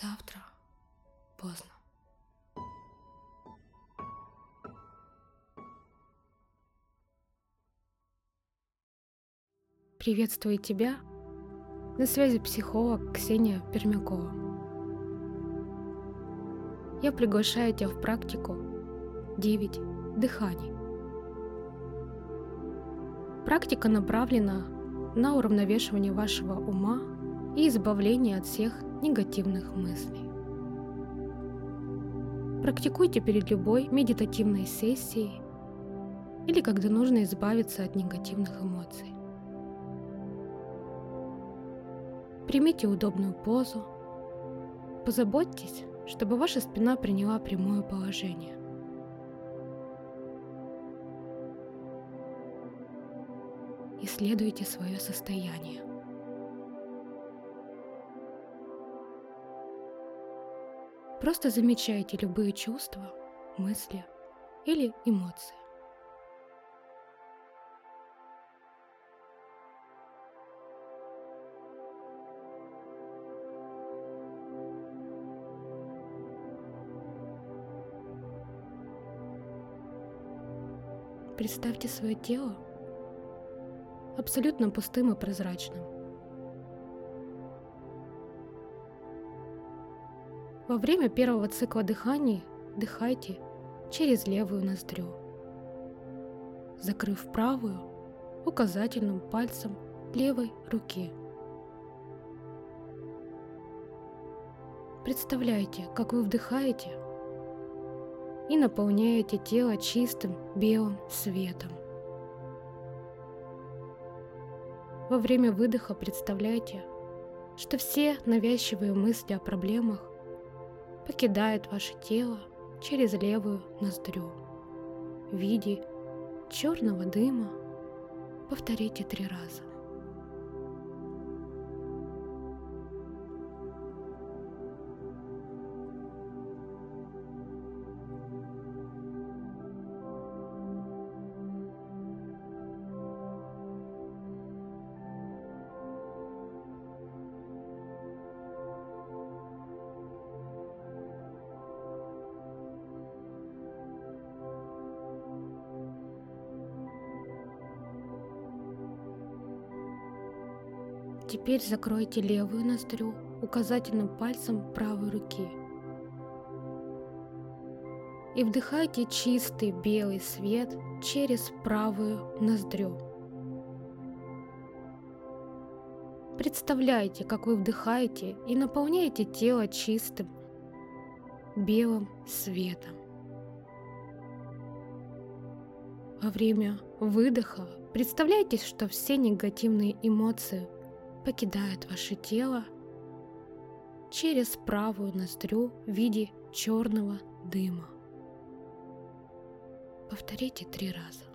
Завтра поздно. Приветствую тебя. На связи психолог Ксения Пермякова. Я приглашаю тебя в практику 9 дыханий. Практика направлена на уравновешивание вашего ума и избавление от всех негативных мыслей. Практикуйте перед любой медитативной сессией или когда нужно избавиться от негативных эмоций. Примите удобную позу. Позаботьтесь, чтобы ваша спина приняла прямое положение. Исследуйте свое состояние. Просто замечайте любые чувства, мысли или эмоции. Представьте свое тело абсолютно пустым и прозрачным. Во время первого цикла дыхания дыхайте через левую ноздрю, закрыв правую указательным пальцем левой руки. Представляйте, как вы вдыхаете и наполняете тело чистым белым светом. Во время выдоха представляйте, что все навязчивые мысли о проблемах покидает ваше тело через левую ноздрю в виде черного дыма. Повторите три раза. Теперь закройте левую ноздрю указательным пальцем правой руки. И вдыхайте чистый белый свет через правую ноздрю. Представляйте, как вы вдыхаете и наполняете тело чистым белым светом. Во время выдоха представляйте, что все негативные эмоции покидают ваше тело через правую ноздрю в виде черного дыма. Повторите три раза.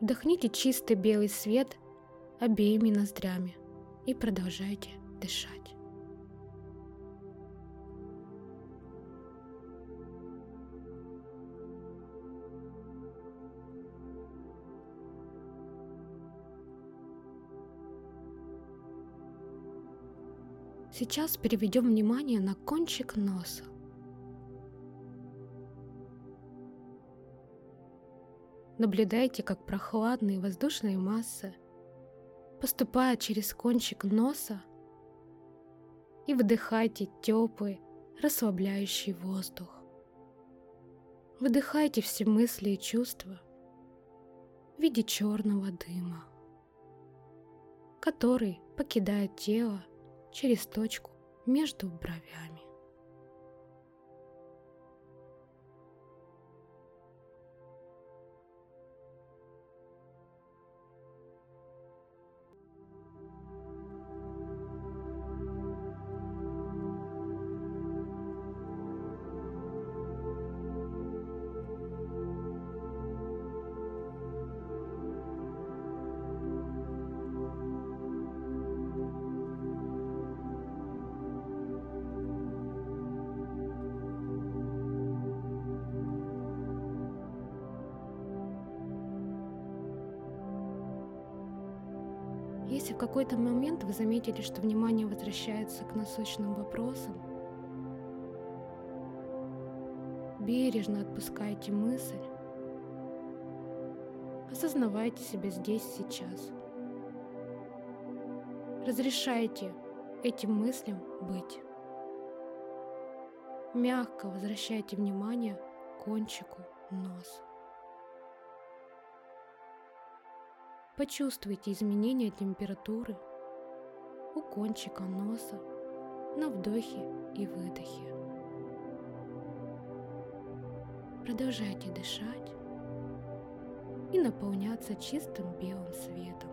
Вдохните чистый белый свет обеими ноздрями и продолжайте дышать. Сейчас переведем внимание на кончик носа. Наблюдайте, как прохладные воздушные массы поступают через кончик носа и вдыхайте теплый, расслабляющий воздух. Выдыхайте все мысли и чувства в виде черного дыма, который покидает тело через точку между бровями. Какой-то момент вы заметили, что внимание возвращается к насущным вопросам, бережно отпускайте мысль, осознавайте себя здесь сейчас. Разрешайте этим мыслям быть. Мягко возвращайте внимание к кончику носа. Почувствуйте изменение температуры у кончика носа на вдохе и выдохе. Продолжайте дышать и наполняться чистым белым светом.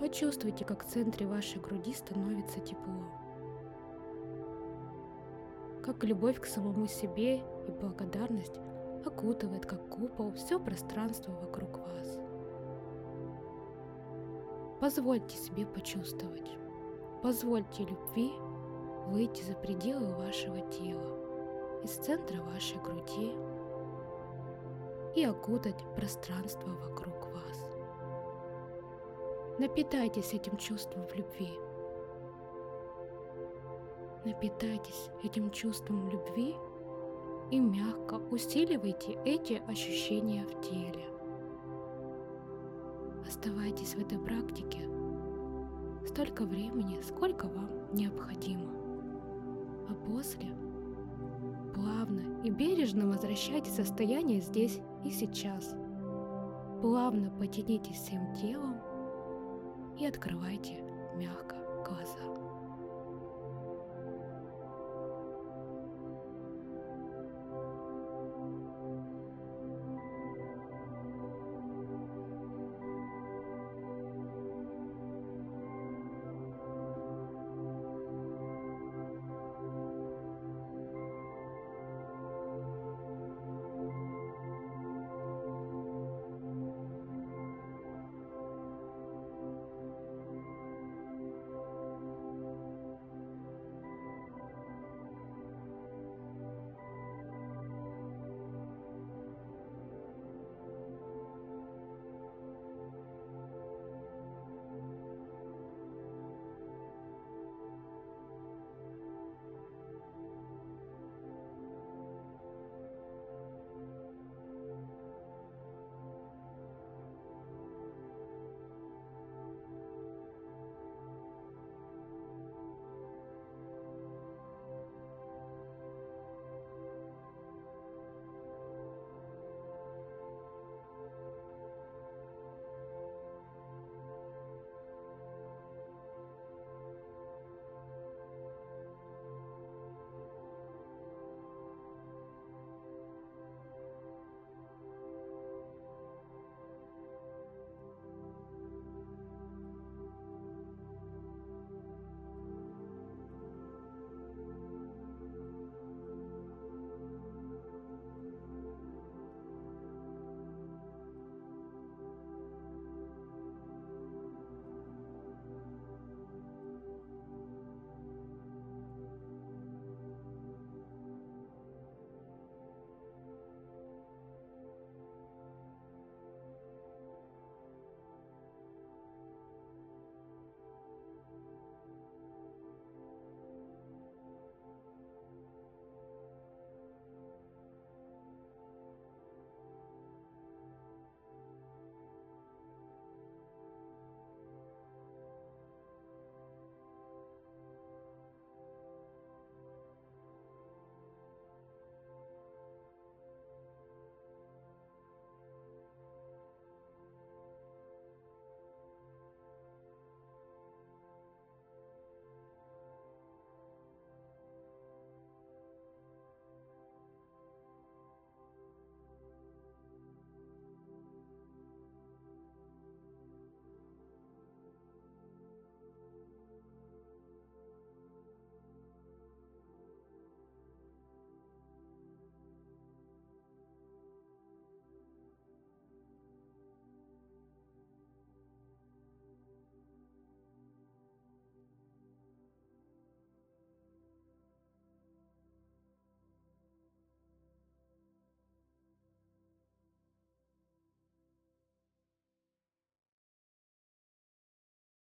Почувствуйте, как в центре вашей груди становится тепло. Как любовь к самому себе и благодарность окутывает как купол все пространство вокруг вас. Позвольте себе почувствовать. Позвольте любви выйти за пределы вашего тела, из центра вашей груди и окутать пространство вокруг вас. Напитайтесь этим чувством в любви. Напитайтесь этим чувством любви и мягко усиливайте эти ощущения в теле. Оставайтесь в этой практике столько времени, сколько вам необходимо. А после плавно и бережно возвращайтесь в состояние здесь и сейчас. Плавно потянитесь всем телом и открывайте мягко глаза.